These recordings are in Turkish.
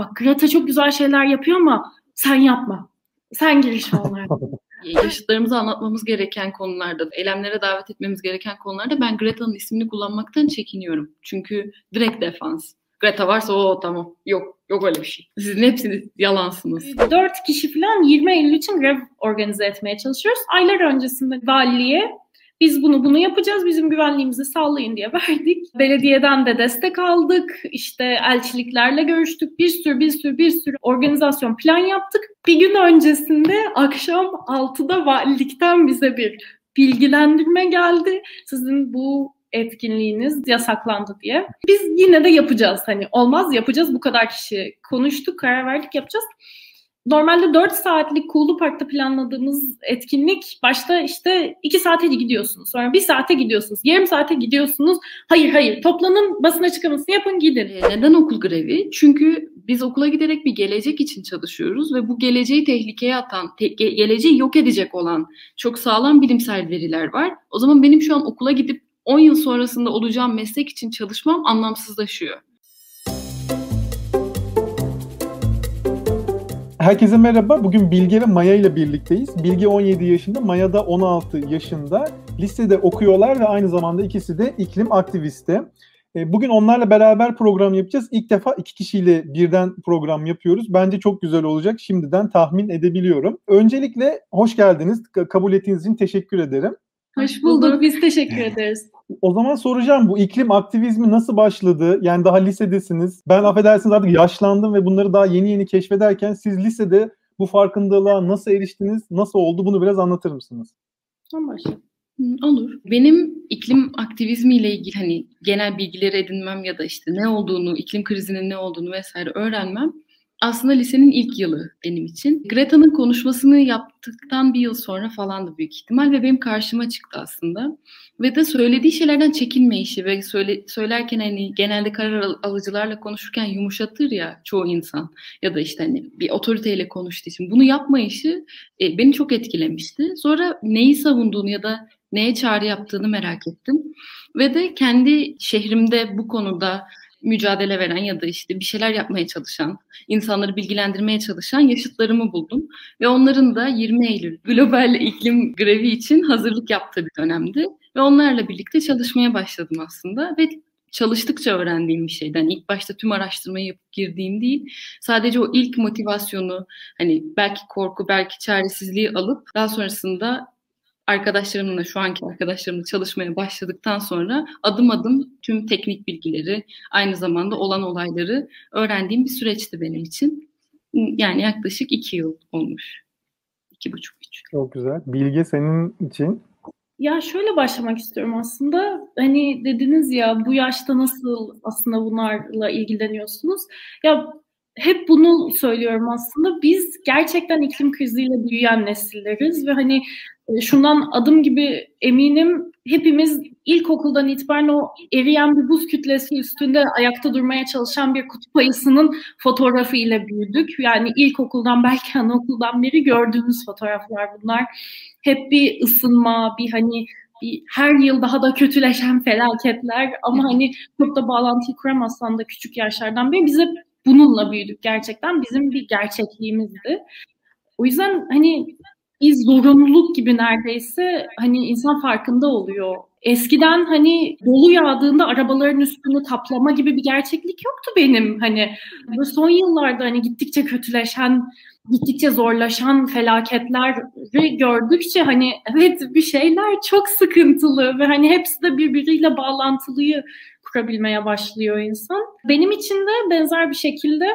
bak Greta çok güzel şeyler yapıyor ama sen yapma. Sen girişme onlara. Yaşıtlarımıza anlatmamız gereken konularda, eylemlere davet etmemiz gereken konularda ben Greta'nın ismini kullanmaktan çekiniyorum. Çünkü direkt defans. Greta varsa o tamam. Yok. Yok öyle bir şey. Sizin hepsiniz yalansınız. 4 kişi falan 20 Eylül için grev organize etmeye çalışıyoruz. Aylar öncesinde valiliğe biz bunu bunu yapacağız, bizim güvenliğimizi sağlayın diye verdik. Belediyeden de destek aldık. İşte elçiliklerle görüştük. Bir sürü bir sürü bir sürü organizasyon plan yaptık. Bir gün öncesinde akşam 6'da valilikten bize bir bilgilendirme geldi. Sizin bu etkinliğiniz yasaklandı diye. Biz yine de yapacağız. Hani olmaz yapacağız. Bu kadar kişi konuştuk, karar verdik yapacağız. Normalde 4 saatlik Kulu Park'ta planladığımız etkinlik başta işte 2 saate gidiyorsunuz. Sonra 1 saate gidiyorsunuz. Yarım saate gidiyorsunuz. Hayır hayır toplanın basın açıklamasını yapın gidin. Ee, neden okul grevi? Çünkü biz okula giderek bir gelecek için çalışıyoruz ve bu geleceği tehlikeye atan, te- geleceği yok edecek olan çok sağlam bilimsel veriler var. O zaman benim şu an okula gidip 10 yıl sonrasında olacağım meslek için çalışmam anlamsızlaşıyor. Herkese merhaba. Bugün Bilge ve Maya ile birlikteyiz. Bilge 17 yaşında, Maya da 16 yaşında. Lisede okuyorlar ve aynı zamanda ikisi de iklim aktivisti. E, bugün onlarla beraber program yapacağız. İlk defa iki kişiyle birden program yapıyoruz. Bence çok güzel olacak. Şimdiden tahmin edebiliyorum. Öncelikle hoş geldiniz. Kabul ettiğiniz için teşekkür ederim. Hoş bulduk. Biz teşekkür ederiz. O zaman soracağım bu iklim aktivizmi nasıl başladı? Yani daha lisedesiniz. Ben affedersiniz artık yaşlandım ve bunları daha yeni yeni keşfederken siz lisede bu farkındalığa nasıl eriştiniz? Nasıl oldu? Bunu biraz anlatır mısınız? Tamam Olur. Benim iklim aktivizmiyle ilgili hani genel bilgileri edinmem ya da işte ne olduğunu, iklim krizinin ne olduğunu vesaire öğrenmem aslında lisenin ilk yılı benim için. Greta'nın konuşmasını yaptıktan bir yıl sonra falandı büyük ihtimal ve benim karşıma çıktı aslında. Ve de söylediği şeylerden çekinme işi ve söyle, söylerken hani genelde karar alıcılarla konuşurken yumuşatır ya çoğu insan ya da işte hani bir otoriteyle konuştuğu için bunu yapma işi e, beni çok etkilemişti. Sonra neyi savunduğunu ya da neye çağrı yaptığını merak ettim. Ve de kendi şehrimde bu konuda mücadele veren ya da işte bir şeyler yapmaya çalışan, insanları bilgilendirmeye çalışan yaşıtlarımı buldum. Ve onların da 20 Eylül global iklim grevi için hazırlık yaptığı bir dönemdi. Ve onlarla birlikte çalışmaya başladım aslında ve çalıştıkça öğrendiğim bir şeyden. ilk başta tüm araştırmayı yapıp girdiğim değil. Sadece o ilk motivasyonu hani belki korku, belki çaresizliği alıp daha sonrasında arkadaşlarımla, şu anki arkadaşlarımla çalışmaya başladıktan sonra adım adım tüm teknik bilgileri, aynı zamanda olan olayları öğrendiğim bir süreçti benim için. Yani yaklaşık iki yıl olmuş. İki buçuk, üç. Çok güzel. Bilge senin için? Ya şöyle başlamak istiyorum aslında. Hani dediniz ya bu yaşta nasıl aslında bunlarla ilgileniyorsunuz? Ya hep bunu söylüyorum aslında. Biz gerçekten iklim kriziyle büyüyen nesilleriz ve hani şundan adım gibi eminim hepimiz ilkokuldan itibaren o eriyen bir buz kütlesi üstünde ayakta durmaya çalışan bir kutup ayısının fotoğrafı ile büyüdük. Yani ilkokuldan belki anaokuldan beri gördüğümüz fotoğraflar bunlar. Hep bir ısınma, bir hani bir, her yıl daha da kötüleşen felaketler ama hani çok da bağlantıyı kuramazsan da küçük yaşlardan beri bize bununla büyüdük gerçekten. Bizim bir gerçekliğimizdi. O yüzden hani bir zorunluluk gibi neredeyse hani insan farkında oluyor. Eskiden hani dolu yağdığında arabaların üstünü taplama gibi bir gerçeklik yoktu benim. Hani bu son yıllarda hani gittikçe kötüleşen, gittikçe zorlaşan felaketleri gördükçe hani evet bir şeyler çok sıkıntılı ve hani hepsi de birbiriyle bağlantılıyı kurabilmeye başlıyor insan. Benim için de benzer bir şekilde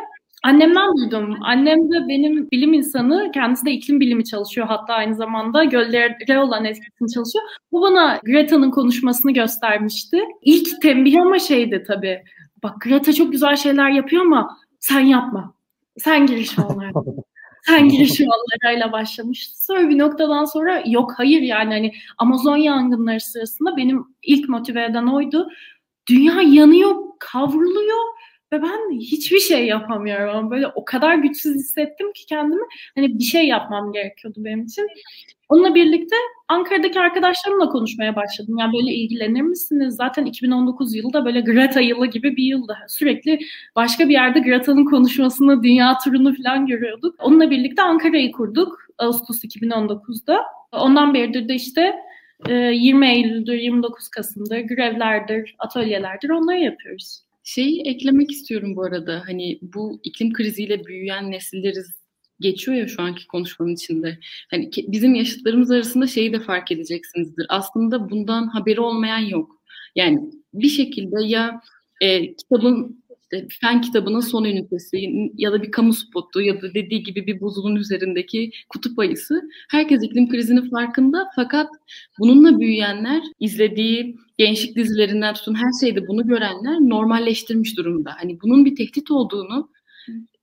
Annemden duydum. Annem de benim bilim insanı. Kendisi de iklim bilimi çalışıyor. Hatta aynı zamanda göllere olan etkisini çalışıyor. Bu bana Greta'nın konuşmasını göstermişti. İlk tembih ama şeydi tabii. Bak Greta çok güzel şeyler yapıyor ama sen yapma. Sen girişme onlara. sen girişme onlarayla başlamış. Sonra bir noktadan sonra yok hayır yani hani Amazon yangınları sırasında benim ilk motive eden oydu. Dünya yanıyor, kavruluyor ve ben hiçbir şey yapamıyorum. Böyle o kadar güçsüz hissettim ki kendimi. Hani bir şey yapmam gerekiyordu benim için. Onunla birlikte Ankara'daki arkadaşlarımla konuşmaya başladım. Yani böyle ilgilenir misiniz? Zaten 2019 yılı da böyle Greta yılı gibi bir yıldı. Sürekli başka bir yerde Greta'nın konuşmasını, dünya turunu falan görüyorduk. Onunla birlikte Ankara'yı kurduk Ağustos 2019'da. Ondan beridir de işte 20 Eylül'dür, 29 Kasım'dır, grevlerdir, atölyelerdir onları yapıyoruz. Şeyi eklemek istiyorum bu arada. Hani bu iklim kriziyle büyüyen nesilleriz geçiyor ya şu anki konuşmanın içinde. Hani bizim yaşıtlarımız arasında şeyi de fark edeceksinizdir. Aslında bundan haberi olmayan yok. Yani bir şekilde ya e, kitabın işte fen kitabının son ünitesi ya da bir kamu spotu ya da dediği gibi bir buzulun üzerindeki kutup ayısı. Herkes iklim krizinin farkında fakat bununla büyüyenler, izlediği gençlik dizilerinden tutun her şeyde bunu görenler normalleştirmiş durumda. Hani bunun bir tehdit olduğunu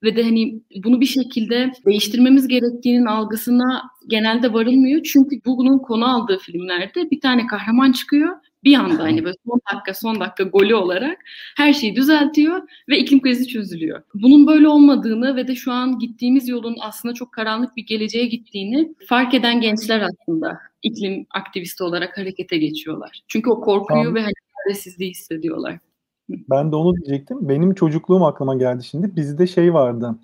ve de hani bunu bir şekilde değiştirmemiz gerektiğinin algısına genelde varılmıyor. Çünkü bunun konu aldığı filmlerde bir tane kahraman çıkıyor bir anda hani böyle son dakika son dakika golü olarak her şeyi düzeltiyor ve iklim krizi çözülüyor. Bunun böyle olmadığını ve de şu an gittiğimiz yolun aslında çok karanlık bir geleceğe gittiğini fark eden gençler aslında iklim aktivisti olarak harekete geçiyorlar. Çünkü o korkuyu tamam. ve hani çaresizliği hissediyorlar. Ben de onu diyecektim. Benim çocukluğum aklıma geldi şimdi. Bizde şey vardı.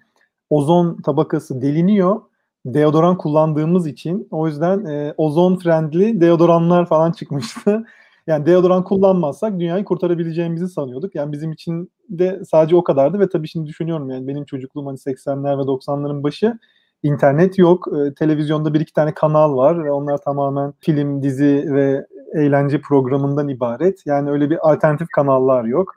Ozon tabakası deliniyor deodoran kullandığımız için o yüzden e, ozon friendly deodoranlar falan çıkmıştı. Yani deodoran kullanmazsak dünyayı kurtarabileceğimizi sanıyorduk. Yani bizim için de sadece o kadardı ve tabii şimdi düşünüyorum yani benim çocukluğum hani 80'ler ve 90'ların başı internet yok. E, televizyonda bir iki tane kanal var ve onlar tamamen film, dizi ve eğlence programından ibaret. Yani öyle bir alternatif kanallar yok.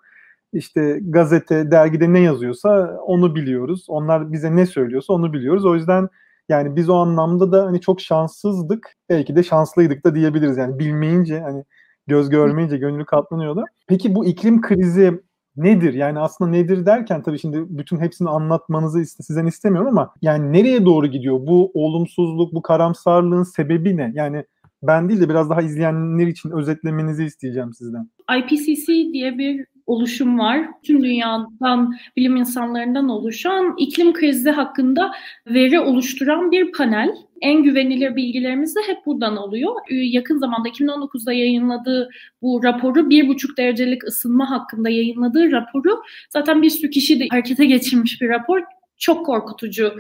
İşte gazete, dergide ne yazıyorsa onu biliyoruz. Onlar bize ne söylüyorsa onu biliyoruz. O yüzden yani biz o anlamda da hani çok şanssızdık. Belki de şanslıydık da diyebiliriz. Yani bilmeyince hani göz görmeyince gönlü katlanıyordu. Peki bu iklim krizi nedir? Yani aslında nedir derken tabii şimdi bütün hepsini anlatmanızı sizden istemiyorum ama yani nereye doğru gidiyor? Bu olumsuzluk, bu karamsarlığın sebebi ne? Yani ben değil de biraz daha izleyenler için özetlemenizi isteyeceğim sizden. IPCC diye bir oluşum var. Tüm dünyadan bilim insanlarından oluşan iklim krizi hakkında veri oluşturan bir panel. En güvenilir bilgilerimiz de hep buradan oluyor. Ee, yakın zamanda 2019'da yayınladığı bu raporu, 1,5 derecelik ısınma hakkında yayınladığı raporu zaten bir sürü kişi de harekete geçirmiş bir rapor çok korkutucu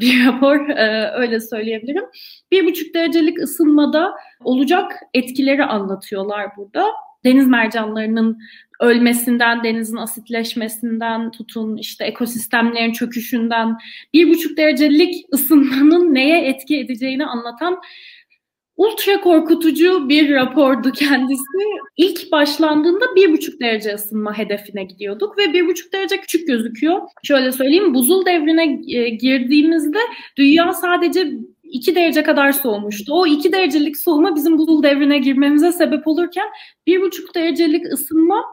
bir rapor e, öyle söyleyebilirim. Bir buçuk derecelik ısınmada olacak etkileri anlatıyorlar burada. Deniz mercanlarının ölmesinden, denizin asitleşmesinden tutun işte ekosistemlerin çöküşünden bir buçuk derecelik ısınmanın neye etki edeceğini anlatan ultra korkutucu bir rapordu kendisi. İlk başlandığında bir buçuk derece ısınma hedefine gidiyorduk ve bir buçuk derece küçük gözüküyor. Şöyle söyleyeyim buzul devrine e, girdiğimizde dünya sadece 2 derece kadar soğumuştu. O 2 derecelik soğuma bizim buzul devrine girmemize sebep olurken 1,5 derecelik ısınma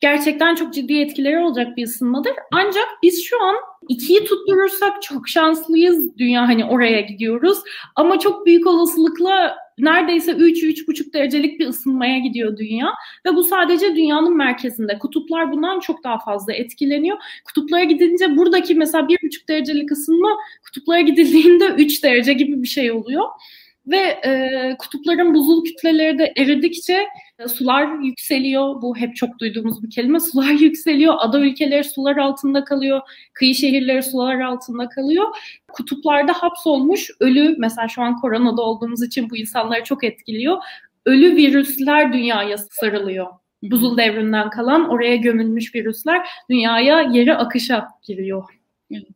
gerçekten çok ciddi etkileri olacak bir ısınmadır. Ancak biz şu an ikiyi tutturursak çok şanslıyız. Dünya hani oraya gidiyoruz. Ama çok büyük olasılıkla neredeyse 3-3,5 derecelik bir ısınmaya gidiyor dünya. Ve bu sadece dünyanın merkezinde. Kutuplar bundan çok daha fazla etkileniyor. Kutuplara gidince buradaki mesela 1,5 derecelik ısınma kutuplara gidildiğinde 3 derece gibi bir şey oluyor. Ve e, kutupların buzul kütleleri de eridikçe e, sular yükseliyor. Bu hep çok duyduğumuz bir kelime. Sular yükseliyor. Ada ülkeleri sular altında kalıyor. Kıyı şehirleri sular altında kalıyor. Kutuplarda hapsolmuş ölü, mesela şu an koronada olduğumuz için bu insanları çok etkiliyor. Ölü virüsler dünyaya sarılıyor. Buzul devrinden kalan oraya gömülmüş virüsler dünyaya yeri akışa giriyor.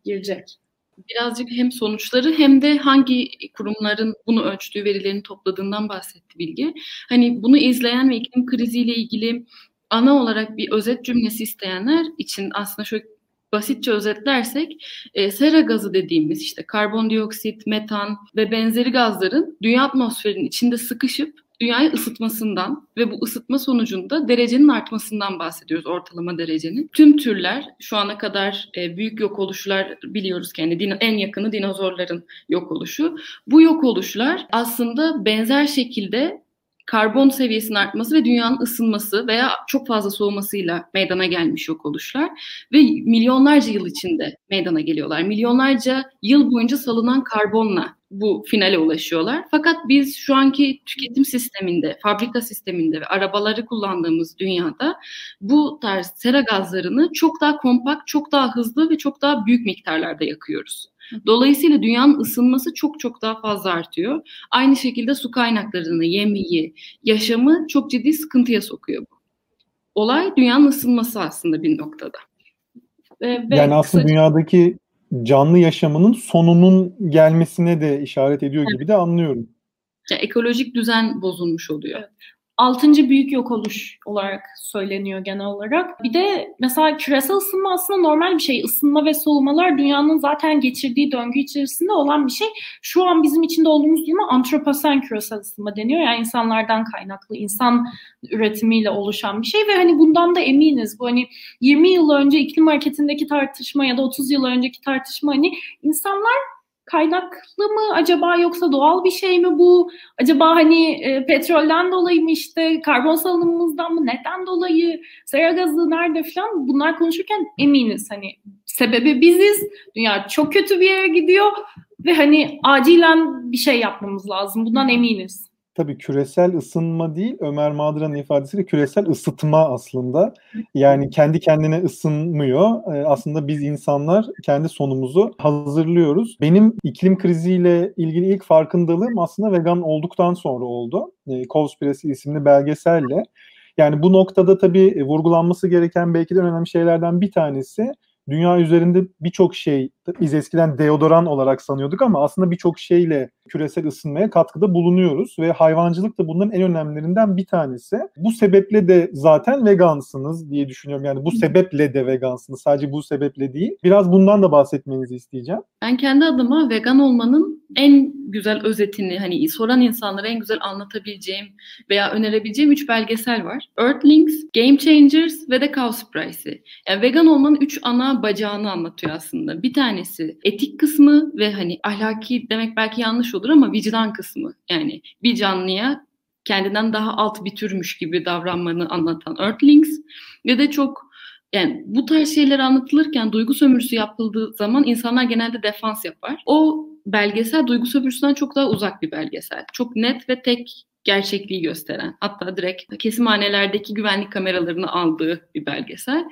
Girecek birazcık hem sonuçları hem de hangi kurumların bunu ölçtüğü verilerini topladığından bahsetti Bilgi. Hani bunu izleyen ve iklim kriziyle ilgili ana olarak bir özet cümlesi isteyenler için aslında şöyle basitçe özetlersek e, sera gazı dediğimiz işte karbondioksit, metan ve benzeri gazların dünya atmosferinin içinde sıkışıp dünyayı ısıtmasından ve bu ısıtma sonucunda derecenin artmasından bahsediyoruz ortalama derecenin. Tüm türler şu ana kadar e, büyük yok oluşlar biliyoruz ki yani en yakını dinozorların yok oluşu. Bu yok oluşlar aslında benzer şekilde karbon seviyesinin artması ve dünyanın ısınması veya çok fazla soğumasıyla meydana gelmiş yok oluşlar ve milyonlarca yıl içinde meydana geliyorlar. Milyonlarca yıl boyunca salınan karbonla bu finale ulaşıyorlar. Fakat biz şu anki tüketim sisteminde, fabrika sisteminde ve arabaları kullandığımız dünyada bu tarz sera gazlarını çok daha kompakt, çok daha hızlı ve çok daha büyük miktarlarda yakıyoruz. Dolayısıyla dünyanın ısınması çok çok daha fazla artıyor. Aynı şekilde su kaynaklarını, yemeği, yaşamı çok ciddi sıkıntıya sokuyor bu. Olay dünyanın ısınması aslında bir noktada. Ve yani aslında dünyadaki canlı yaşamının sonunun gelmesine de işaret ediyor gibi de anlıyorum. Ya, ekolojik düzen bozulmuş oluyor. Evet altıncı büyük yok oluş olarak söyleniyor genel olarak. Bir de mesela küresel ısınma aslında normal bir şey. Isınma ve soğumalar dünyanın zaten geçirdiği döngü içerisinde olan bir şey. Şu an bizim içinde olduğumuz duruma antroposen küresel ısınma deniyor. Yani insanlardan kaynaklı, insan üretimiyle oluşan bir şey ve hani bundan da eminiz. Bu hani 20 yıl önce iklim hareketindeki tartışma ya da 30 yıl önceki tartışma hani insanlar kaynaklı mı acaba yoksa doğal bir şey mi bu? Acaba hani e, petrolden dolayı mı işte karbon salınımımızdan mı neden dolayı sera gazı nerede falan bunlar konuşurken eminiz hani sebebi biziz. Dünya çok kötü bir yere gidiyor ve hani acilen bir şey yapmamız lazım. Bundan eminiz tabii küresel ısınma değil Ömer Madra'nın ifadesiyle küresel ısıtma aslında. Yani kendi kendine ısınmıyor. Ee, aslında biz insanlar kendi sonumuzu hazırlıyoruz. Benim iklim kriziyle ilgili ilk farkındalığım aslında vegan olduktan sonra oldu. E, Cowspiracy isimli belgeselle. Yani bu noktada tabii vurgulanması gereken belki de önemli şeylerden bir tanesi dünya üzerinde birçok şey biz eskiden deodoran olarak sanıyorduk ama aslında birçok şeyle küresel ısınmaya katkıda bulunuyoruz ve hayvancılık da bunların en önemlilerinden bir tanesi. Bu sebeple de zaten vegansınız diye düşünüyorum. Yani bu sebeple de vegansınız. Sadece bu sebeple değil. Biraz bundan da bahsetmenizi isteyeceğim. Ben kendi adıma vegan olmanın en güzel özetini hani soran insanlara en güzel anlatabileceğim veya önerebileceğim üç belgesel var. Earthlings, Game Changers ve de Cowspiracy. Yani vegan olmanın üç ana bacağını anlatıyor aslında. Bir tanesi etik kısmı ve hani ahlaki demek belki yanlış olur ama vicdan kısmı. Yani bir canlıya kendinden daha alt bir türmüş gibi davranmanı anlatan Earthlings ve de çok yani bu tarz şeyler anlatılırken duygu sömürüsü yapıldığı zaman insanlar genelde defans yapar. O belgesel duygu sömürüsünden çok daha uzak bir belgesel. Çok net ve tek gerçekliği gösteren hatta direkt kesimhanelerdeki güvenlik kameralarını aldığı bir belgesel.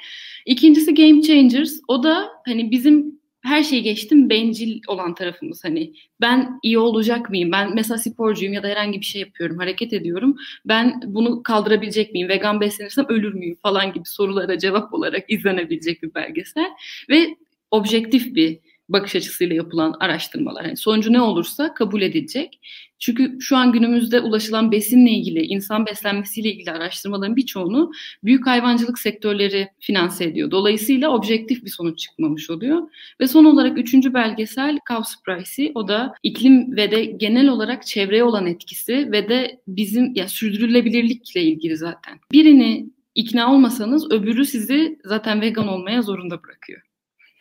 İkincisi Game Changers. O da hani bizim her şeyi geçtim bencil olan tarafımız hani ben iyi olacak mıyım? Ben mesela sporcuyum ya da herhangi bir şey yapıyorum, hareket ediyorum. Ben bunu kaldırabilecek miyim? Vegan beslenirsem ölür müyüm falan gibi sorulara cevap olarak izlenebilecek bir belgesel ve objektif bir bakış açısıyla yapılan araştırmalar. Yani sonucu ne olursa kabul edilecek. Çünkü şu an günümüzde ulaşılan besinle ilgili, insan beslenmesiyle ilgili araştırmaların birçoğunu büyük hayvancılık sektörleri finanse ediyor. Dolayısıyla objektif bir sonuç çıkmamış oluyor. Ve son olarak üçüncü belgesel Cowspiracy. O da iklim ve de genel olarak çevreye olan etkisi ve de bizim ya sürdürülebilirlikle ilgili zaten. Birini ikna olmasanız öbürü sizi zaten vegan olmaya zorunda bırakıyor.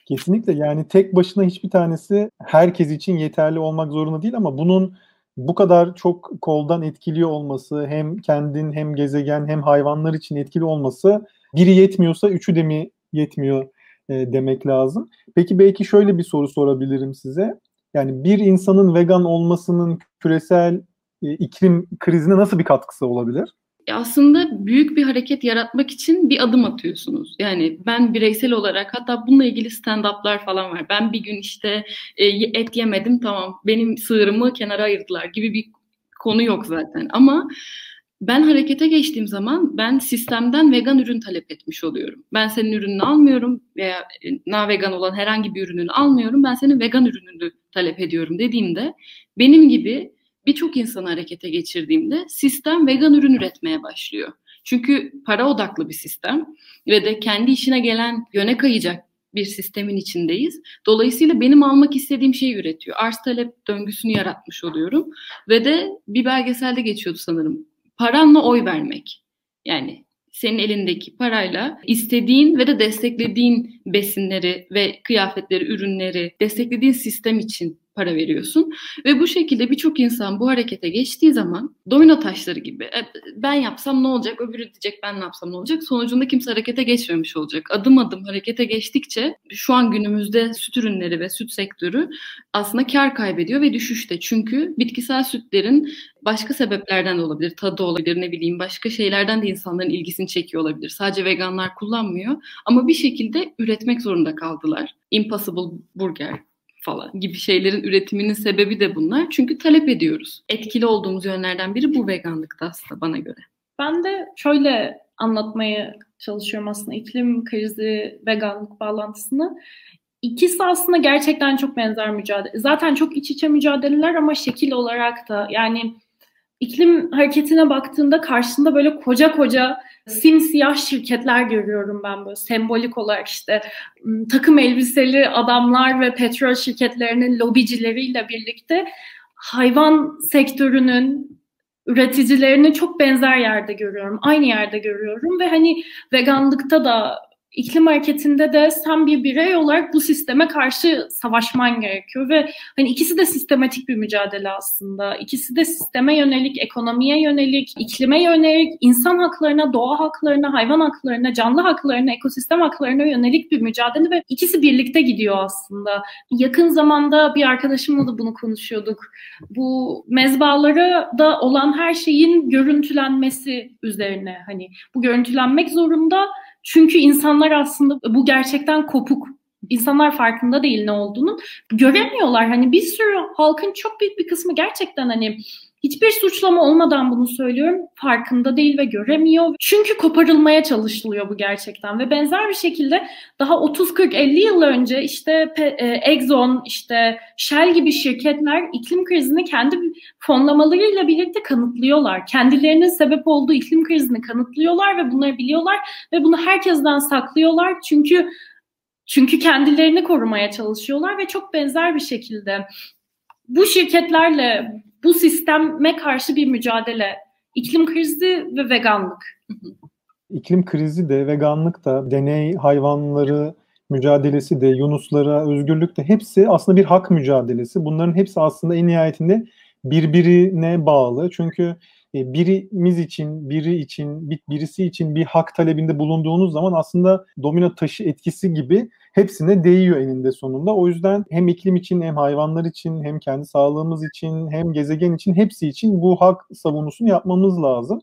Kesinlikle yani tek başına hiçbir tanesi herkes için yeterli olmak zorunda değil ama bunun bu kadar çok koldan etkiliyor olması hem kendin hem gezegen hem hayvanlar için etkili olması biri yetmiyorsa üçü de mi yetmiyor e, demek lazım. Peki belki şöyle bir soru sorabilirim size. Yani bir insanın vegan olmasının küresel e, iklim krizine nasıl bir katkısı olabilir? Aslında büyük bir hareket yaratmak için bir adım atıyorsunuz. Yani ben bireysel olarak hatta bununla ilgili stand-up'lar falan var. Ben bir gün işte e, et yemedim tamam benim sığırımı kenara ayırdılar gibi bir konu yok zaten. Ama ben harekete geçtiğim zaman ben sistemden vegan ürün talep etmiş oluyorum. Ben senin ürününü almıyorum veya e, na vegan olan herhangi bir ürününü almıyorum. Ben senin vegan ürününü talep ediyorum dediğimde benim gibi birçok insanı harekete geçirdiğimde sistem vegan ürün üretmeye başlıyor. Çünkü para odaklı bir sistem ve de kendi işine gelen yöne kayacak bir sistemin içindeyiz. Dolayısıyla benim almak istediğim şeyi üretiyor. Arz talep döngüsünü yaratmış oluyorum. Ve de bir belgeselde geçiyordu sanırım. Paranla oy vermek. Yani senin elindeki parayla istediğin ve de desteklediğin besinleri ve kıyafetleri, ürünleri desteklediğin sistem için para veriyorsun. Ve bu şekilde birçok insan bu harekete geçtiği zaman domino taşları gibi e, ben yapsam ne olacak, öbürü diyecek ben ne yapsam ne olacak. Sonucunda kimse harekete geçmemiş olacak. Adım adım harekete geçtikçe şu an günümüzde süt ürünleri ve süt sektörü aslında kar kaybediyor ve düşüşte. Çünkü bitkisel sütlerin başka sebeplerden de olabilir. Tadı olabilir ne bileyim başka şeylerden de insanların ilgisini çekiyor olabilir. Sadece veganlar kullanmıyor ama bir şekilde üretmek zorunda kaldılar. Impossible Burger falan gibi şeylerin üretiminin sebebi de bunlar. Çünkü talep ediyoruz. Etkili olduğumuz yönlerden biri bu veganlıkta aslında bana göre. Ben de şöyle anlatmaya çalışıyorum aslında iklim krizi, veganlık bağlantısını. İkisi aslında gerçekten çok benzer mücadele. Zaten çok iç içe mücadeleler ama şekil olarak da yani iklim hareketine baktığında karşında böyle koca koca simsiyah şirketler görüyorum ben böyle sembolik olarak işte takım elbiseli adamlar ve petrol şirketlerinin lobicileriyle birlikte hayvan sektörünün üreticilerini çok benzer yerde görüyorum. Aynı yerde görüyorum ve hani veganlıkta da iklim hareketinde de sen bir birey olarak bu sisteme karşı savaşman gerekiyor ve hani ikisi de sistematik bir mücadele aslında. İkisi de sisteme yönelik, ekonomiye yönelik, iklime yönelik, insan haklarına, doğa haklarına, hayvan haklarına, canlı haklarına, ekosistem haklarına yönelik bir mücadele ve ikisi birlikte gidiyor aslında. Yakın zamanda bir arkadaşımla da bunu konuşuyorduk. Bu mezbalara da olan her şeyin görüntülenmesi üzerine hani bu görüntülenmek zorunda çünkü insanlar aslında bu gerçekten kopuk. İnsanlar farkında değil ne olduğunu. Göremiyorlar. Hani bir sürü halkın çok büyük bir kısmı gerçekten hani hiçbir suçlama olmadan bunu söylüyorum. Farkında değil ve göremiyor. Çünkü koparılmaya çalışılıyor bu gerçekten ve benzer bir şekilde daha 30 40 50 yıl önce işte e, Exxon, işte Shell gibi şirketler iklim krizini kendi fonlamalarıyla birlikte kanıtlıyorlar. Kendilerinin sebep olduğu iklim krizini kanıtlıyorlar ve bunları biliyorlar ve bunu herkesten saklıyorlar. Çünkü çünkü kendilerini korumaya çalışıyorlar ve çok benzer bir şekilde bu şirketlerle bu sisteme karşı bir mücadele. İklim krizi ve veganlık. İklim krizi de, veganlık da, deney hayvanları mücadelesi de, yunuslara özgürlük de hepsi aslında bir hak mücadelesi. Bunların hepsi aslında en nihayetinde birbirine bağlı. Çünkü e, birimiz için, biri için, birisi için bir hak talebinde bulunduğunuz zaman aslında domino taşı etkisi gibi hepsine değiyor eninde sonunda. O yüzden hem iklim için hem hayvanlar için hem kendi sağlığımız için hem gezegen için hepsi için bu hak savunusunu yapmamız lazım.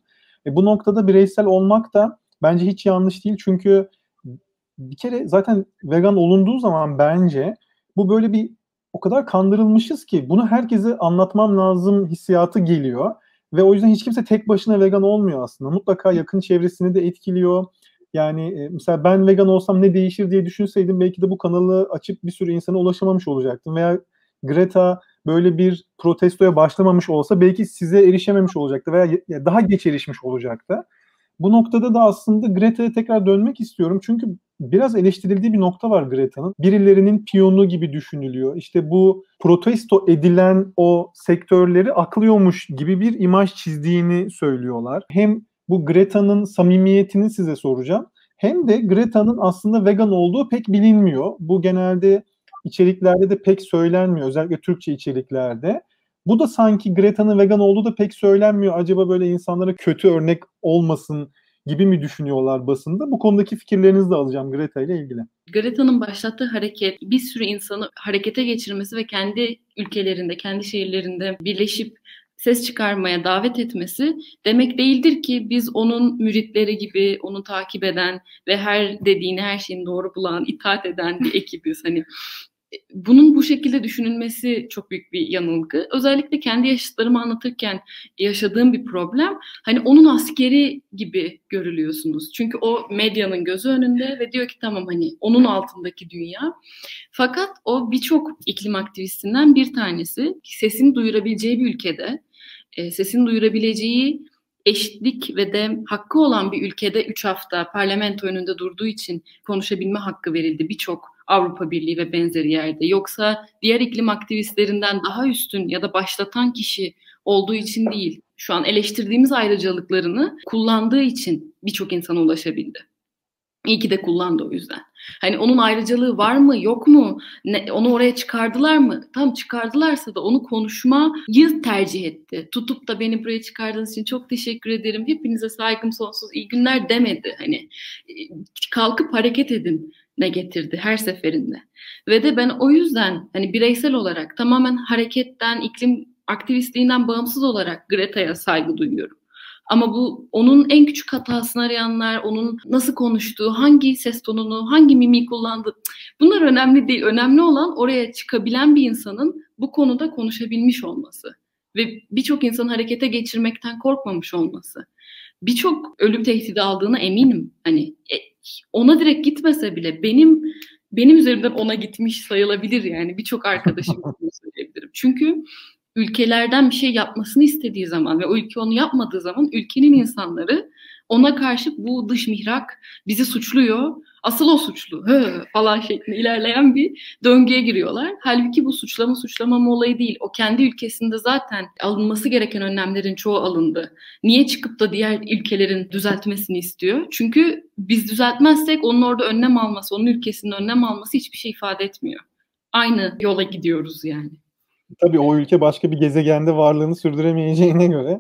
E bu noktada bireysel olmak da bence hiç yanlış değil. Çünkü bir kere zaten vegan olunduğu zaman bence bu böyle bir o kadar kandırılmışız ki bunu herkese anlatmam lazım hissiyatı geliyor. Ve o yüzden hiç kimse tek başına vegan olmuyor aslında. Mutlaka yakın çevresini de etkiliyor. Yani e, mesela ben vegan olsam ne değişir diye düşünseydim belki de bu kanalı açıp bir sürü insana ulaşamamış olacaktım. Veya Greta böyle bir protestoya başlamamış olsa belki size erişememiş olacaktı veya daha geç erişmiş olacaktı. Bu noktada da aslında Greta'ya tekrar dönmek istiyorum. Çünkü biraz eleştirildiği bir nokta var Greta'nın. Birilerinin piyonu gibi düşünülüyor. İşte bu protesto edilen o sektörleri aklıyormuş gibi bir imaj çizdiğini söylüyorlar. Hem bu Greta'nın samimiyetini size soracağım. Hem de Greta'nın aslında vegan olduğu pek bilinmiyor. Bu genelde içeriklerde de pek söylenmiyor. Özellikle Türkçe içeriklerde. Bu da sanki Greta'nın vegan olduğu da pek söylenmiyor. Acaba böyle insanlara kötü örnek olmasın gibi mi düşünüyorlar basında? Bu konudaki fikirlerinizi de alacağım Greta ile ilgili. Greta'nın başlattığı hareket bir sürü insanı harekete geçirmesi ve kendi ülkelerinde, kendi şehirlerinde birleşip ses çıkarmaya davet etmesi demek değildir ki biz onun müritleri gibi onu takip eden ve her dediğini her şeyin doğru bulan, itaat eden bir ekibiz. Hani bunun bu şekilde düşünülmesi çok büyük bir yanılgı. Özellikle kendi yaşıtlarımı anlatırken yaşadığım bir problem. Hani onun askeri gibi görülüyorsunuz. Çünkü o medyanın gözü önünde ve diyor ki tamam hani onun altındaki dünya. Fakat o birçok iklim aktivistinden bir tanesi sesini duyurabileceği bir ülkede, e, sesini duyurabileceği eşitlik ve de hakkı olan bir ülkede 3 hafta parlamento önünde durduğu için konuşabilme hakkı verildi birçok Avrupa Birliği ve benzeri yerde. Yoksa diğer iklim aktivistlerinden daha üstün ya da başlatan kişi olduğu için değil. Şu an eleştirdiğimiz ayrıcalıklarını kullandığı için birçok insana ulaşabildi. İyi ki de kullandı o yüzden. Hani onun ayrıcalığı var mı yok mu? Ne, onu oraya çıkardılar mı? Tam çıkardılarsa da onu konuşmayı tercih etti. Tutup da beni buraya çıkardığınız için çok teşekkür ederim. Hepinize saygım sonsuz iyi günler demedi. Hani kalkıp hareket edin ne getirdi her seferinde. Ve de ben o yüzden hani bireysel olarak tamamen hareketten, iklim aktivistliğinden bağımsız olarak Greta'ya saygı duyuyorum. Ama bu onun en küçük hatasını arayanlar, onun nasıl konuştuğu, hangi ses tonunu, hangi mimiği kullandığı bunlar önemli değil. Önemli olan oraya çıkabilen bir insanın bu konuda konuşabilmiş olması ve birçok insan harekete geçirmekten korkmamış olması. Birçok ölüm tehdidi aldığına eminim. Hani e, ona direkt gitmese bile benim benim üzerimden ona gitmiş sayılabilir yani birçok arkadaşım bunu söyleyebilirim. Çünkü ülkelerden bir şey yapmasını istediği zaman ve o ülke onu yapmadığı zaman ülkenin insanları ona karşı bu dış mihrak bizi suçluyor. Asıl o suçlu hı, falan şeklinde ilerleyen bir döngüye giriyorlar. Halbuki bu suçlama suçlamama olayı değil. O kendi ülkesinde zaten alınması gereken önlemlerin çoğu alındı. Niye çıkıp da diğer ülkelerin düzeltmesini istiyor? Çünkü biz düzeltmezsek onun orada önlem alması, onun ülkesinin önlem alması hiçbir şey ifade etmiyor. Aynı yola gidiyoruz yani. Tabii o ülke başka bir gezegende varlığını sürdüremeyeceğine göre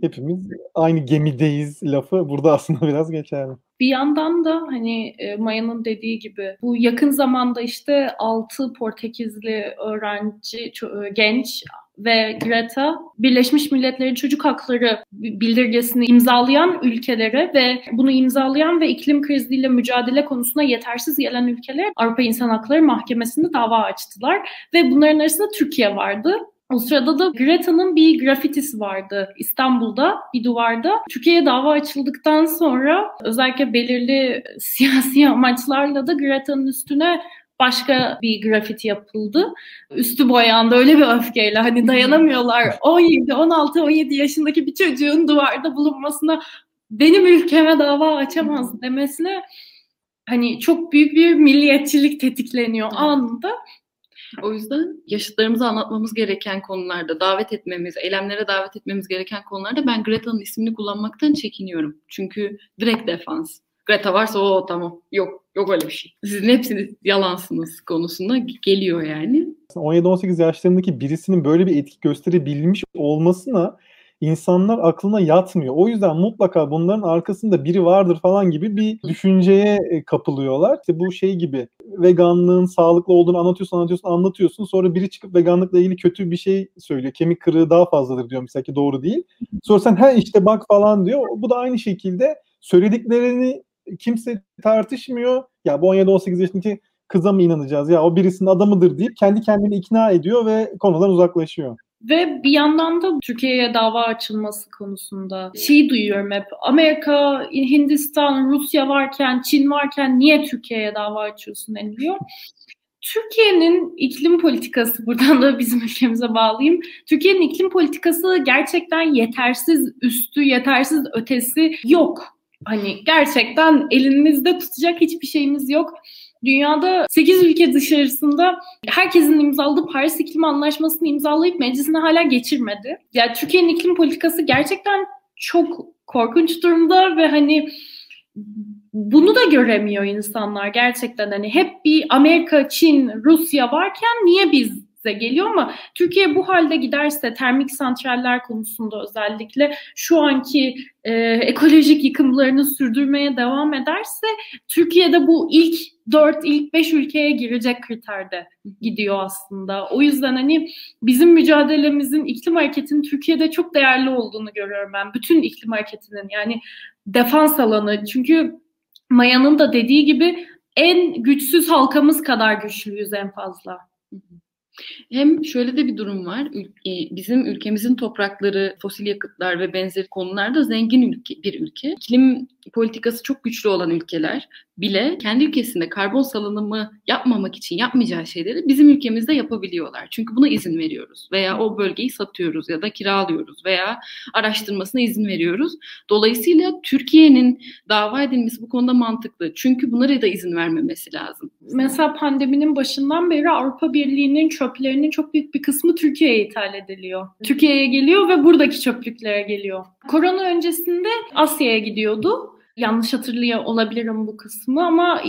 hepimiz aynı gemideyiz lafı burada aslında biraz geçerli. Bir yandan da hani e, Maya'nın dediği gibi bu yakın zamanda işte 6 Portekizli öğrenci, e, genç ve Greta Birleşmiş Milletler'in çocuk hakları bildirgesini imzalayan ülkelere ve bunu imzalayan ve iklim kriziyle mücadele konusunda yetersiz gelen ülkeler Avrupa İnsan Hakları Mahkemesi'nde dava açtılar ve bunların arasında Türkiye vardı. O sırada da Greta'nın bir grafitisi vardı İstanbul'da bir duvarda. Türkiye'ye dava açıldıktan sonra özellikle belirli siyasi amaçlarla da Greta'nın üstüne başka bir grafiti yapıldı. Üstü boyandı öyle bir öfkeyle hani dayanamıyorlar. 17, 16, 17 yaşındaki bir çocuğun duvarda bulunmasına benim ülkeme dava açamaz demesine hani çok büyük bir milliyetçilik tetikleniyor anında. O yüzden yaşıtlarımıza anlatmamız gereken konularda, davet etmemiz, eylemlere davet etmemiz gereken konularda ben Greta'nın ismini kullanmaktan çekiniyorum. Çünkü direkt defans. Greta varsa o tamam. Yok yok öyle bir şey. Sizin hepsiniz yalansınız konusunda geliyor yani. 17-18 yaşlarındaki birisinin böyle bir etki gösterebilmiş olmasına insanlar aklına yatmıyor. O yüzden mutlaka bunların arkasında biri vardır falan gibi bir düşünceye e, kapılıyorlar. İşte bu şey gibi veganlığın sağlıklı olduğunu anlatıyorsun, anlatıyorsun, anlatıyorsun. Sonra biri çıkıp veganlıkla ilgili kötü bir şey söylüyor. Kemik kırığı daha fazladır diyor mesela ki doğru değil. Sonra sen ha işte bak falan diyor. Bu da aynı şekilde söylediklerini kimse tartışmıyor. Ya bu 17-18 yaşındaki kıza mı inanacağız? Ya o birisinin adamıdır deyip kendi kendini ikna ediyor ve konudan uzaklaşıyor. Ve bir yandan da Türkiye'ye dava açılması konusunda şey duyuyorum hep. Amerika, Hindistan, Rusya varken, Çin varken niye Türkiye'ye dava açıyorsun deniliyor. Türkiye'nin iklim politikası, buradan da bizim ülkemize bağlayayım. Türkiye'nin iklim politikası gerçekten yetersiz üstü, yetersiz ötesi yok hani gerçekten elinizde tutacak hiçbir şeyimiz yok. Dünyada 8 ülke dışarısında herkesin imzaladığı Paris İklim Anlaşması'nı imzalayıp meclisine hala geçirmedi. Yani Türkiye'nin iklim politikası gerçekten çok korkunç durumda ve hani bunu da göremiyor insanlar gerçekten hani hep bir Amerika, Çin, Rusya varken niye biz size geliyor ama Türkiye bu halde giderse termik santraller konusunda özellikle şu anki e, ekolojik yıkımlarını sürdürmeye devam ederse Türkiye'de bu ilk 4, ilk 5 ülkeye girecek kriterde gidiyor aslında. O yüzden hani bizim mücadelemizin iklim hareketinin Türkiye'de çok değerli olduğunu görüyorum ben. Bütün iklim hareketinin yani defans alanı. Çünkü Maya'nın da dediği gibi en güçsüz halkamız kadar güçlüyüz en fazla. Hem şöyle de bir durum var. E, bizim ülkemizin toprakları, fosil yakıtlar ve benzeri konularda zengin ülke, bir ülke. İklim politikası çok güçlü olan ülkeler bile kendi ülkesinde karbon salınımı yapmamak için yapmayacağı şeyleri bizim ülkemizde yapabiliyorlar. Çünkü buna izin veriyoruz veya o bölgeyi satıyoruz ya da kiralıyoruz veya araştırmasına izin veriyoruz. Dolayısıyla Türkiye'nin dava edilmesi bu konuda mantıklı. Çünkü bunlara da izin vermemesi lazım. Mesela pandeminin başından beri Avrupa Birliği'nin çöplerinin çok büyük bir kısmı Türkiye'ye ithal ediliyor. Türkiye'ye geliyor ve buradaki çöplüklere geliyor. Korona öncesinde Asya'ya gidiyordu Yanlış hatırlıyor olabilirim bu kısmı ama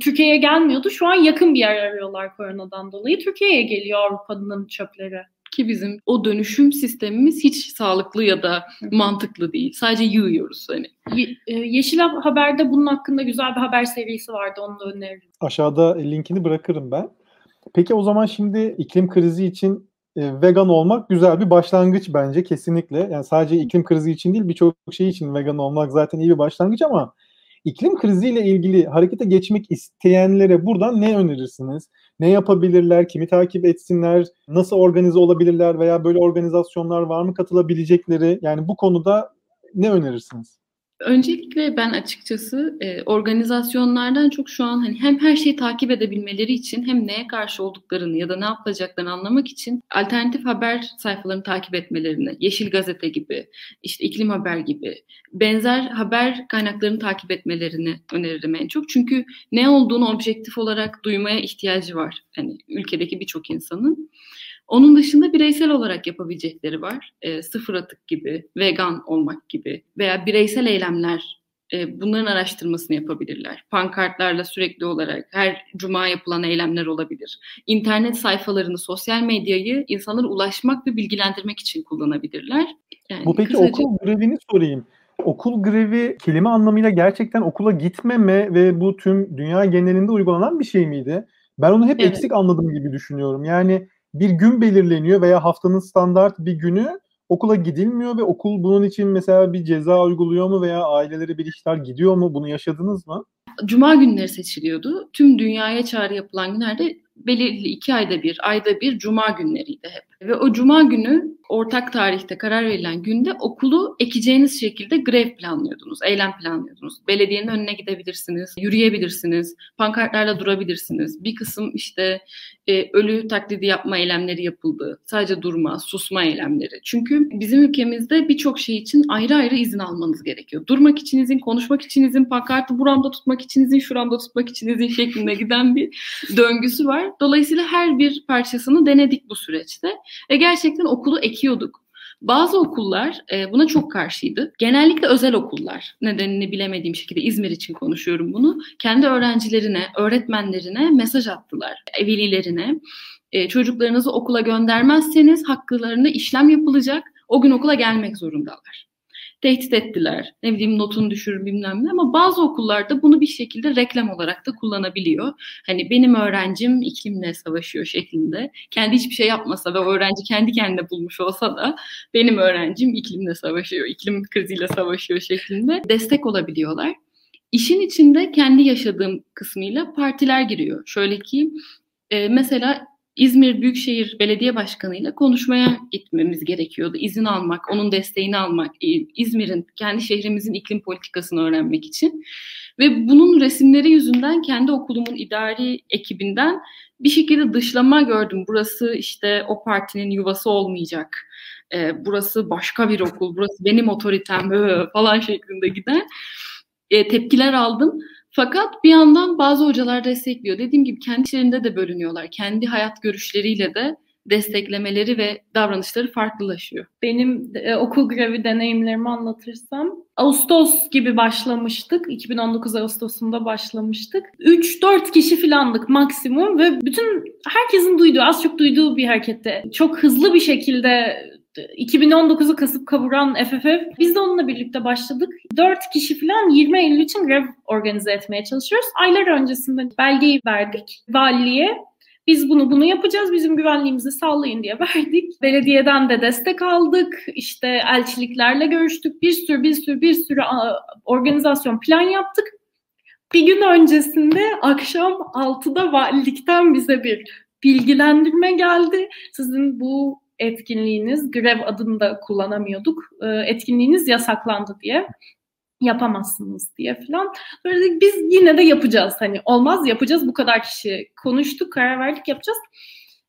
Türkiye'ye gelmiyordu. Şu an yakın bir yer arıyorlar koronadan dolayı. Türkiye'ye geliyor Avrupa'nın çöpleri ki bizim o dönüşüm sistemimiz hiç sağlıklı ya da mantıklı değil. Sadece yığıyoruz hani. Ye- e, Yeşil Haber'de bunun hakkında güzel bir haber serisi vardı. Onu da öneririm. Aşağıda linkini bırakırım ben. Peki o zaman şimdi iklim krizi için e, vegan olmak güzel bir başlangıç bence kesinlikle. Yani sadece iklim krizi için değil birçok şey için vegan olmak zaten iyi bir başlangıç ama iklim kriziyle ilgili harekete geçmek isteyenlere buradan ne önerirsiniz? Ne yapabilirler? Kimi takip etsinler? Nasıl organize olabilirler veya böyle organizasyonlar var mı katılabilecekleri? Yani bu konuda ne önerirsiniz? Öncelikle ben açıkçası e, organizasyonlardan çok şu an hani hem her şeyi takip edebilmeleri için hem neye karşı olduklarını ya da ne yapacaklarını anlamak için alternatif haber sayfalarını takip etmelerini, Yeşil Gazete gibi, işte İklim Haber gibi benzer haber kaynaklarını takip etmelerini öneririm en çok. Çünkü ne olduğunu objektif olarak duymaya ihtiyacı var. Hani ülkedeki birçok insanın. Onun dışında bireysel olarak yapabilecekleri var. E, sıfır atık gibi, vegan olmak gibi veya bireysel eylemler e, bunların araştırmasını yapabilirler. Pankartlarla sürekli olarak her cuma yapılan eylemler olabilir. İnternet sayfalarını, sosyal medyayı insanlara ulaşmak ve bilgilendirmek için kullanabilirler. Yani Bu peki kısaca... okul grevini sorayım. Okul grevi kelime anlamıyla gerçekten okula gitmeme ve bu tüm dünya genelinde uygulanan bir şey miydi? Ben onu hep evet. eksik anladım gibi düşünüyorum. Yani bir gün belirleniyor veya haftanın standart bir günü okula gidilmiyor ve okul bunun için mesela bir ceza uyguluyor mu veya ailelere bir işler gidiyor mu? Bunu yaşadınız mı? Cuma günleri seçiliyordu. Tüm dünyaya çağrı yapılan günlerde belirli iki ayda bir, ayda bir cuma günleriydi hep. Ve o cuma günü ortak tarihte karar verilen günde okulu ekeceğiniz şekilde grev planlıyordunuz, eylem planlıyordunuz. Belediyenin önüne gidebilirsiniz, yürüyebilirsiniz, pankartlarla durabilirsiniz. Bir kısım işte e, ölü taklidi yapma eylemleri yapıldı. Sadece durma, susma eylemleri. Çünkü bizim ülkemizde birçok şey için ayrı ayrı izin almanız gerekiyor. Durmak için izin, konuşmak için izin, pankartı buramda tutmak için izin, şuramda tutmak için izin şeklinde giden bir döngüsü var. Dolayısıyla her bir parçasını denedik bu süreçte. Ve gerçekten okulu ekiyorduk. Bazı okullar e, buna çok karşıydı. Genellikle özel okullar, nedenini bilemediğim şekilde İzmir için konuşuyorum bunu. Kendi öğrencilerine, öğretmenlerine mesaj attılar, velilerine. E, çocuklarınızı okula göndermezseniz hakkılarında işlem yapılacak, o gün okula gelmek zorundalar tehdit ettiler. Ne bileyim notunu düşür bilmem ne ama bazı okullarda bunu bir şekilde reklam olarak da kullanabiliyor. Hani benim öğrencim iklimle savaşıyor şeklinde. Kendi hiçbir şey yapmasa ve öğrenci kendi kendine bulmuş olsa da benim öğrencim iklimle savaşıyor, iklim kriziyle savaşıyor şeklinde destek olabiliyorlar. İşin içinde kendi yaşadığım kısmıyla partiler giriyor. Şöyle ki e, mesela İzmir Büyükşehir Belediye Başkanı ile konuşmaya gitmemiz gerekiyordu. İzin almak, onun desteğini almak, İzmir'in, kendi şehrimizin iklim politikasını öğrenmek için. Ve bunun resimleri yüzünden kendi okulumun idari ekibinden bir şekilde dışlama gördüm. Burası işte o partinin yuvası olmayacak. Ee, burası başka bir okul, burası benim otoritem falan şeklinde giden e, tepkiler aldım. Fakat bir yandan bazı hocalar destekliyor. Dediğim gibi kendi içlerinde de bölünüyorlar. Kendi hayat görüşleriyle de desteklemeleri ve davranışları farklılaşıyor. Benim e, okul grevi deneyimlerimi anlatırsam Ağustos gibi başlamıştık. 2019 Ağustos'unda başlamıştık. 3-4 kişi filandık maksimum ve bütün herkesin duyduğu, az çok duyduğu bir harekette çok hızlı bir şekilde 2019'u kasıp kavuran FFF. Biz de onunla birlikte başladık. 4 kişi falan 20 Eylül için grev organize etmeye çalışıyoruz. Aylar öncesinde belgeyi verdik valiliğe. Biz bunu bunu yapacağız, bizim güvenliğimizi sağlayın diye verdik. Belediyeden de destek aldık. İşte elçiliklerle görüştük. Bir sürü bir sürü bir sürü organizasyon plan yaptık. Bir gün öncesinde akşam 6'da valilikten bize bir bilgilendirme geldi. Sizin bu etkinliğiniz, grev adını da kullanamıyorduk, e, etkinliğiniz yasaklandı diye yapamazsınız diye falan. Böyle biz yine de yapacağız. Hani olmaz yapacağız. Bu kadar kişi konuştuk, karar verdik yapacağız.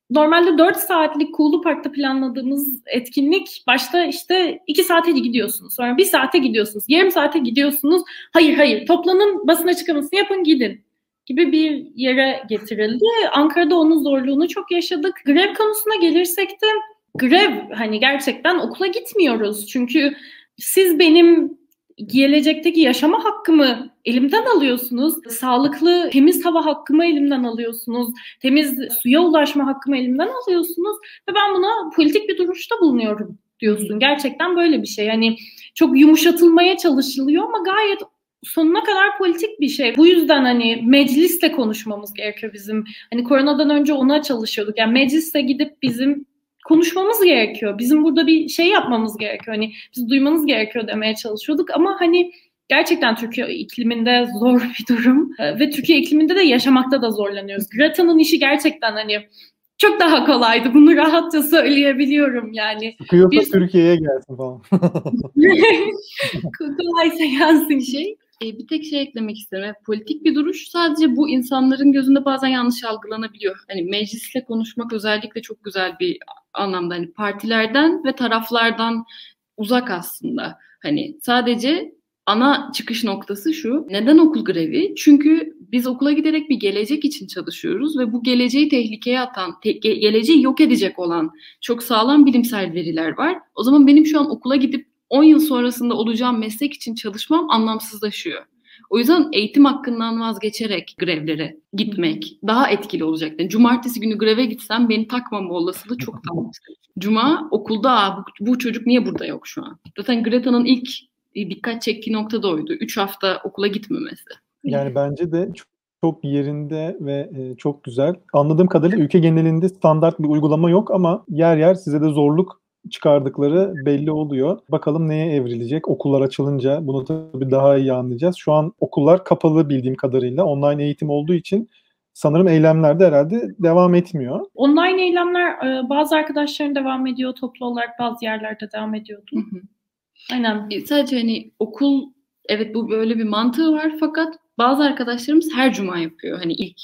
Normalde 4 saatlik Kulu Park'ta planladığımız etkinlik başta işte 2 saate gidiyorsunuz. Sonra 1 saate gidiyorsunuz. Yarım saate gidiyorsunuz. Hayır hayır toplanın basın açıklamasını yapın gidin gibi bir yere getirildi. Ankara'da onun zorluğunu çok yaşadık. Grev konusuna gelirsek de grev hani gerçekten okula gitmiyoruz. Çünkü siz benim gelecekteki yaşama hakkımı elimden alıyorsunuz. Sağlıklı, temiz hava hakkımı elimden alıyorsunuz. Temiz suya ulaşma hakkımı elimden alıyorsunuz. Ve ben buna politik bir duruşta bulunuyorum diyorsun. Gerçekten böyle bir şey. Yani çok yumuşatılmaya çalışılıyor ama gayet sonuna kadar politik bir şey. Bu yüzden hani meclisle konuşmamız gerekiyor bizim. Hani koronadan önce ona çalışıyorduk. Yani mecliste gidip bizim konuşmamız gerekiyor. Bizim burada bir şey yapmamız gerekiyor. Hani biz duymanız gerekiyor demeye çalışıyorduk ama hani gerçekten Türkiye ikliminde zor bir durum ee, ve Türkiye ikliminde de yaşamakta da zorlanıyoruz. Greta'nın işi gerçekten hani çok daha kolaydı. Bunu rahatça söyleyebiliyorum yani. Sıkıyorsa bir... Türkiye'ye gelsin falan. Kolaysa gelsin şey. E, bir tek şey eklemek isterim. Politik bir duruş sadece bu insanların gözünde bazen yanlış algılanabiliyor. Hani meclisle konuşmak özellikle çok güzel bir anlamda. Hani partilerden ve taraflardan uzak aslında. Hani sadece ana çıkış noktası şu. Neden okul grevi? Çünkü biz okula giderek bir gelecek için çalışıyoruz ve bu geleceği tehlikeye atan, te- geleceği yok edecek olan çok sağlam bilimsel veriler var. O zaman benim şu an okula gidip 10 yıl sonrasında olacağım meslek için çalışmam anlamsızlaşıyor. O yüzden eğitim hakkından vazgeçerek grevlere gitmek daha etkili olacak. Yani cumartesi günü greve gitsem beni takmama olasılığı çok daha. Cuma okulda bu, bu çocuk niye burada yok şu an? Zaten Greta'nın ilk dikkat çektiği nokta da oydu. Üç hafta okula gitmemesi. Yani bence de çok yerinde ve e, çok güzel. Anladığım kadarıyla ülke genelinde standart bir uygulama yok ama yer yer size de zorluk çıkardıkları belli oluyor. Bakalım neye evrilecek okullar açılınca bunu tabii daha iyi anlayacağız. Şu an okullar kapalı bildiğim kadarıyla online eğitim olduğu için sanırım eylemler de herhalde devam etmiyor. Online eylemler e, bazı arkadaşların devam ediyor, toplu olarak bazı yerlerde devam ediyordu. Hı hı. Aynen. E, sadece hani okul evet bu böyle bir mantığı var fakat bazı arkadaşlarımız her cuma yapıyor. Hani ilk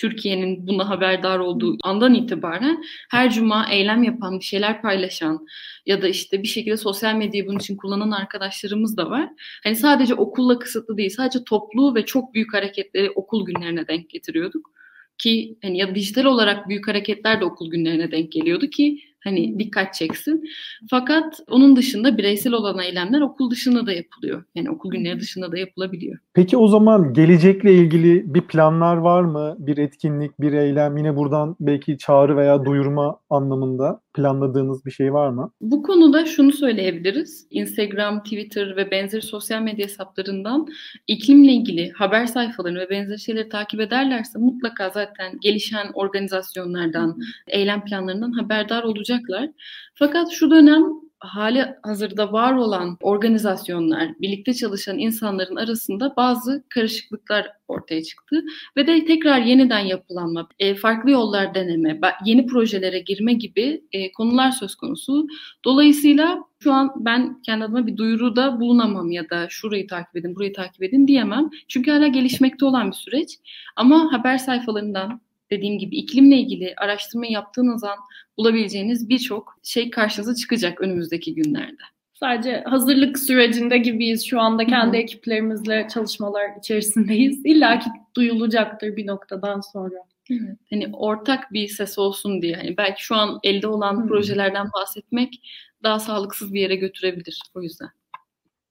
Türkiye'nin buna haberdar olduğu andan itibaren her cuma eylem yapan, bir şeyler paylaşan ya da işte bir şekilde sosyal medyayı bunun için kullanan arkadaşlarımız da var. Hani sadece okulla kısıtlı değil, sadece toplu ve çok büyük hareketleri okul günlerine denk getiriyorduk. Ki hani ya dijital olarak büyük hareketler de okul günlerine denk geliyordu ki Hani dikkat çeksin. Fakat onun dışında bireysel olan eylemler okul dışında da yapılıyor. Yani okul günleri dışında da yapılabiliyor. Peki o zaman gelecekle ilgili bir planlar var mı? Bir etkinlik, bir eylem yine buradan belki çağrı veya duyurma anlamında planladığınız bir şey var mı? Bu konuda şunu söyleyebiliriz. Instagram, Twitter ve benzeri sosyal medya hesaplarından iklimle ilgili haber sayfalarını ve benzeri şeyleri takip ederlerse mutlaka zaten gelişen organizasyonlardan, eylem planlarından haberdar olacaklar. Fakat şu dönem hali hazırda var olan organizasyonlar, birlikte çalışan insanların arasında bazı karışıklıklar ortaya çıktı ve de tekrar yeniden yapılanma, e, farklı yollar deneme, yeni projelere girme gibi e, konular söz konusu. Dolayısıyla şu an ben kendi adıma bir duyuruda bulunamam ya da şurayı takip edin, burayı takip edin diyemem. Çünkü hala gelişmekte olan bir süreç. Ama haber sayfalarından dediğim gibi iklimle ilgili araştırma yaptığınız an bulabileceğiniz birçok şey karşınıza çıkacak önümüzdeki günlerde. Sadece hazırlık sürecinde gibiyiz. Şu anda kendi Hı-hı. ekiplerimizle çalışmalar içerisindeyiz. İlla ki duyulacaktır bir noktadan sonra. Evet. Hani ortak bir ses olsun diye. Hani belki şu an elde olan Hı-hı. projelerden bahsetmek daha sağlıksız bir yere götürebilir o yüzden.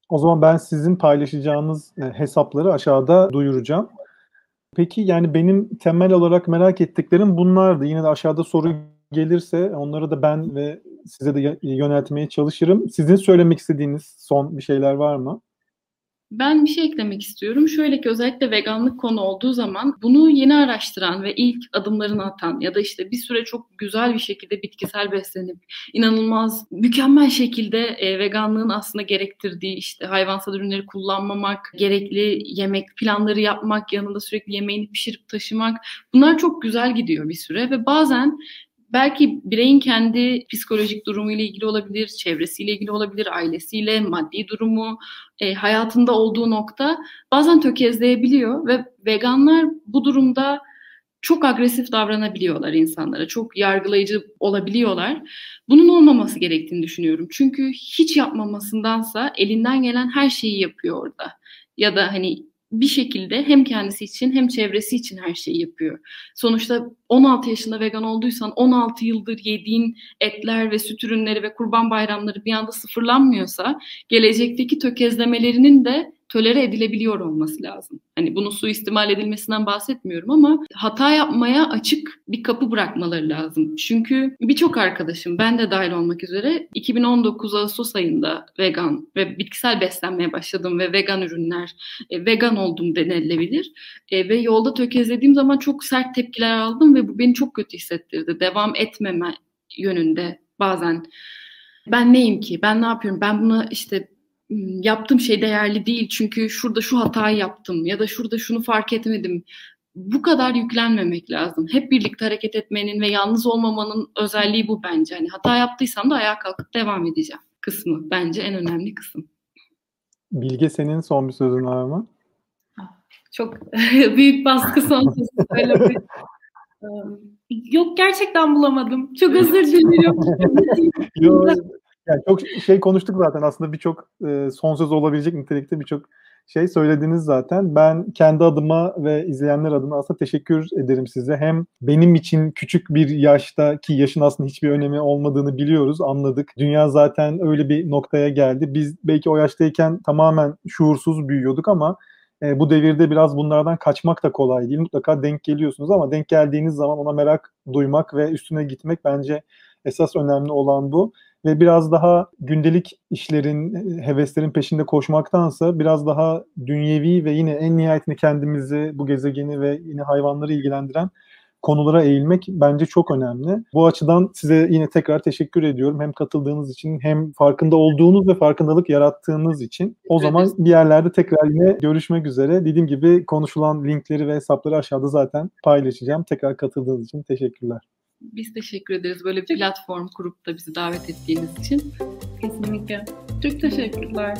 O zaman ben sizin paylaşacağınız e, hesapları aşağıda duyuracağım. Peki yani benim temel olarak merak ettiklerim bunlardı. Yine de aşağıda soru gelirse onları da ben ve size de yöneltmeye çalışırım. Sizin söylemek istediğiniz son bir şeyler var mı? Ben bir şey eklemek istiyorum. Şöyle ki özellikle veganlık konu olduğu zaman bunu yeni araştıran ve ilk adımlarını atan ya da işte bir süre çok güzel bir şekilde bitkisel beslenip inanılmaz mükemmel şekilde e, veganlığın aslında gerektirdiği işte hayvansal ürünleri kullanmamak, gerekli yemek planları yapmak, yanında sürekli yemeğini pişirip taşımak bunlar çok güzel gidiyor bir süre ve bazen belki bireyin kendi psikolojik durumuyla ilgili olabilir, çevresiyle ilgili olabilir, ailesiyle, maddi durumu, e, hayatında olduğu nokta bazen tökezleyebiliyor ve veganlar bu durumda çok agresif davranabiliyorlar insanlara, çok yargılayıcı olabiliyorlar. Bunun olmaması gerektiğini düşünüyorum. Çünkü hiç yapmamasındansa elinden gelen her şeyi yapıyor orada. Ya da hani bir şekilde hem kendisi için hem çevresi için her şeyi yapıyor. Sonuçta 16 yaşında vegan olduysan 16 yıldır yediğin etler ve süt ürünleri ve kurban bayramları bir anda sıfırlanmıyorsa gelecekteki tökezlemelerinin de tölere edilebiliyor olması lazım. Hani bunun suistimal edilmesinden bahsetmiyorum ama hata yapmaya açık bir kapı bırakmaları lazım. Çünkü birçok arkadaşım ben de dahil olmak üzere 2019 Ağustos ayında vegan ve bitkisel beslenmeye başladım ve vegan ürünler, e, vegan oldum denilebilir. E, ve yolda tökezlediğim zaman çok sert tepkiler aldım ve bu beni çok kötü hissettirdi. Devam etmeme yönünde bazen ben neyim ki? Ben ne yapıyorum? Ben buna işte yaptığım şey değerli değil çünkü şurada şu hatayı yaptım ya da şurada şunu fark etmedim. Bu kadar yüklenmemek lazım. Hep birlikte hareket etmenin ve yalnız olmamanın özelliği bu bence. Hani hata yaptıysam da ayağa kalkıp devam edeceğim kısmı bence en önemli kısım. Bilge senin son bir sözün var mı? Çok büyük baskı son sözü söylemek. Yok gerçekten bulamadım. Çok özür diliyorum. Yani çok şey konuştuk zaten aslında birçok e, son söz olabilecek nitelikte birçok şey söylediniz zaten. Ben kendi adıma ve izleyenler adına aslında teşekkür ederim size. Hem benim için küçük bir yaşta ki yaşın aslında hiçbir önemi olmadığını biliyoruz, anladık. Dünya zaten öyle bir noktaya geldi. Biz belki o yaştayken tamamen şuursuz büyüyorduk ama e, bu devirde biraz bunlardan kaçmak da kolay değil. Mutlaka denk geliyorsunuz ama denk geldiğiniz zaman ona merak duymak ve üstüne gitmek bence esas önemli olan bu ve biraz daha gündelik işlerin, heveslerin peşinde koşmaktansa biraz daha dünyevi ve yine en nihayetinde kendimizi, bu gezegeni ve yine hayvanları ilgilendiren konulara eğilmek bence çok önemli. Bu açıdan size yine tekrar teşekkür ediyorum. Hem katıldığınız için hem farkında olduğunuz ve farkındalık yarattığınız için. O zaman bir yerlerde tekrar yine görüşmek üzere. Dediğim gibi konuşulan linkleri ve hesapları aşağıda zaten paylaşacağım. Tekrar katıldığınız için teşekkürler. Biz teşekkür ederiz böyle bir platform kurup da bizi davet ettiğiniz için. Kesinlikle. Çok teşekkürler.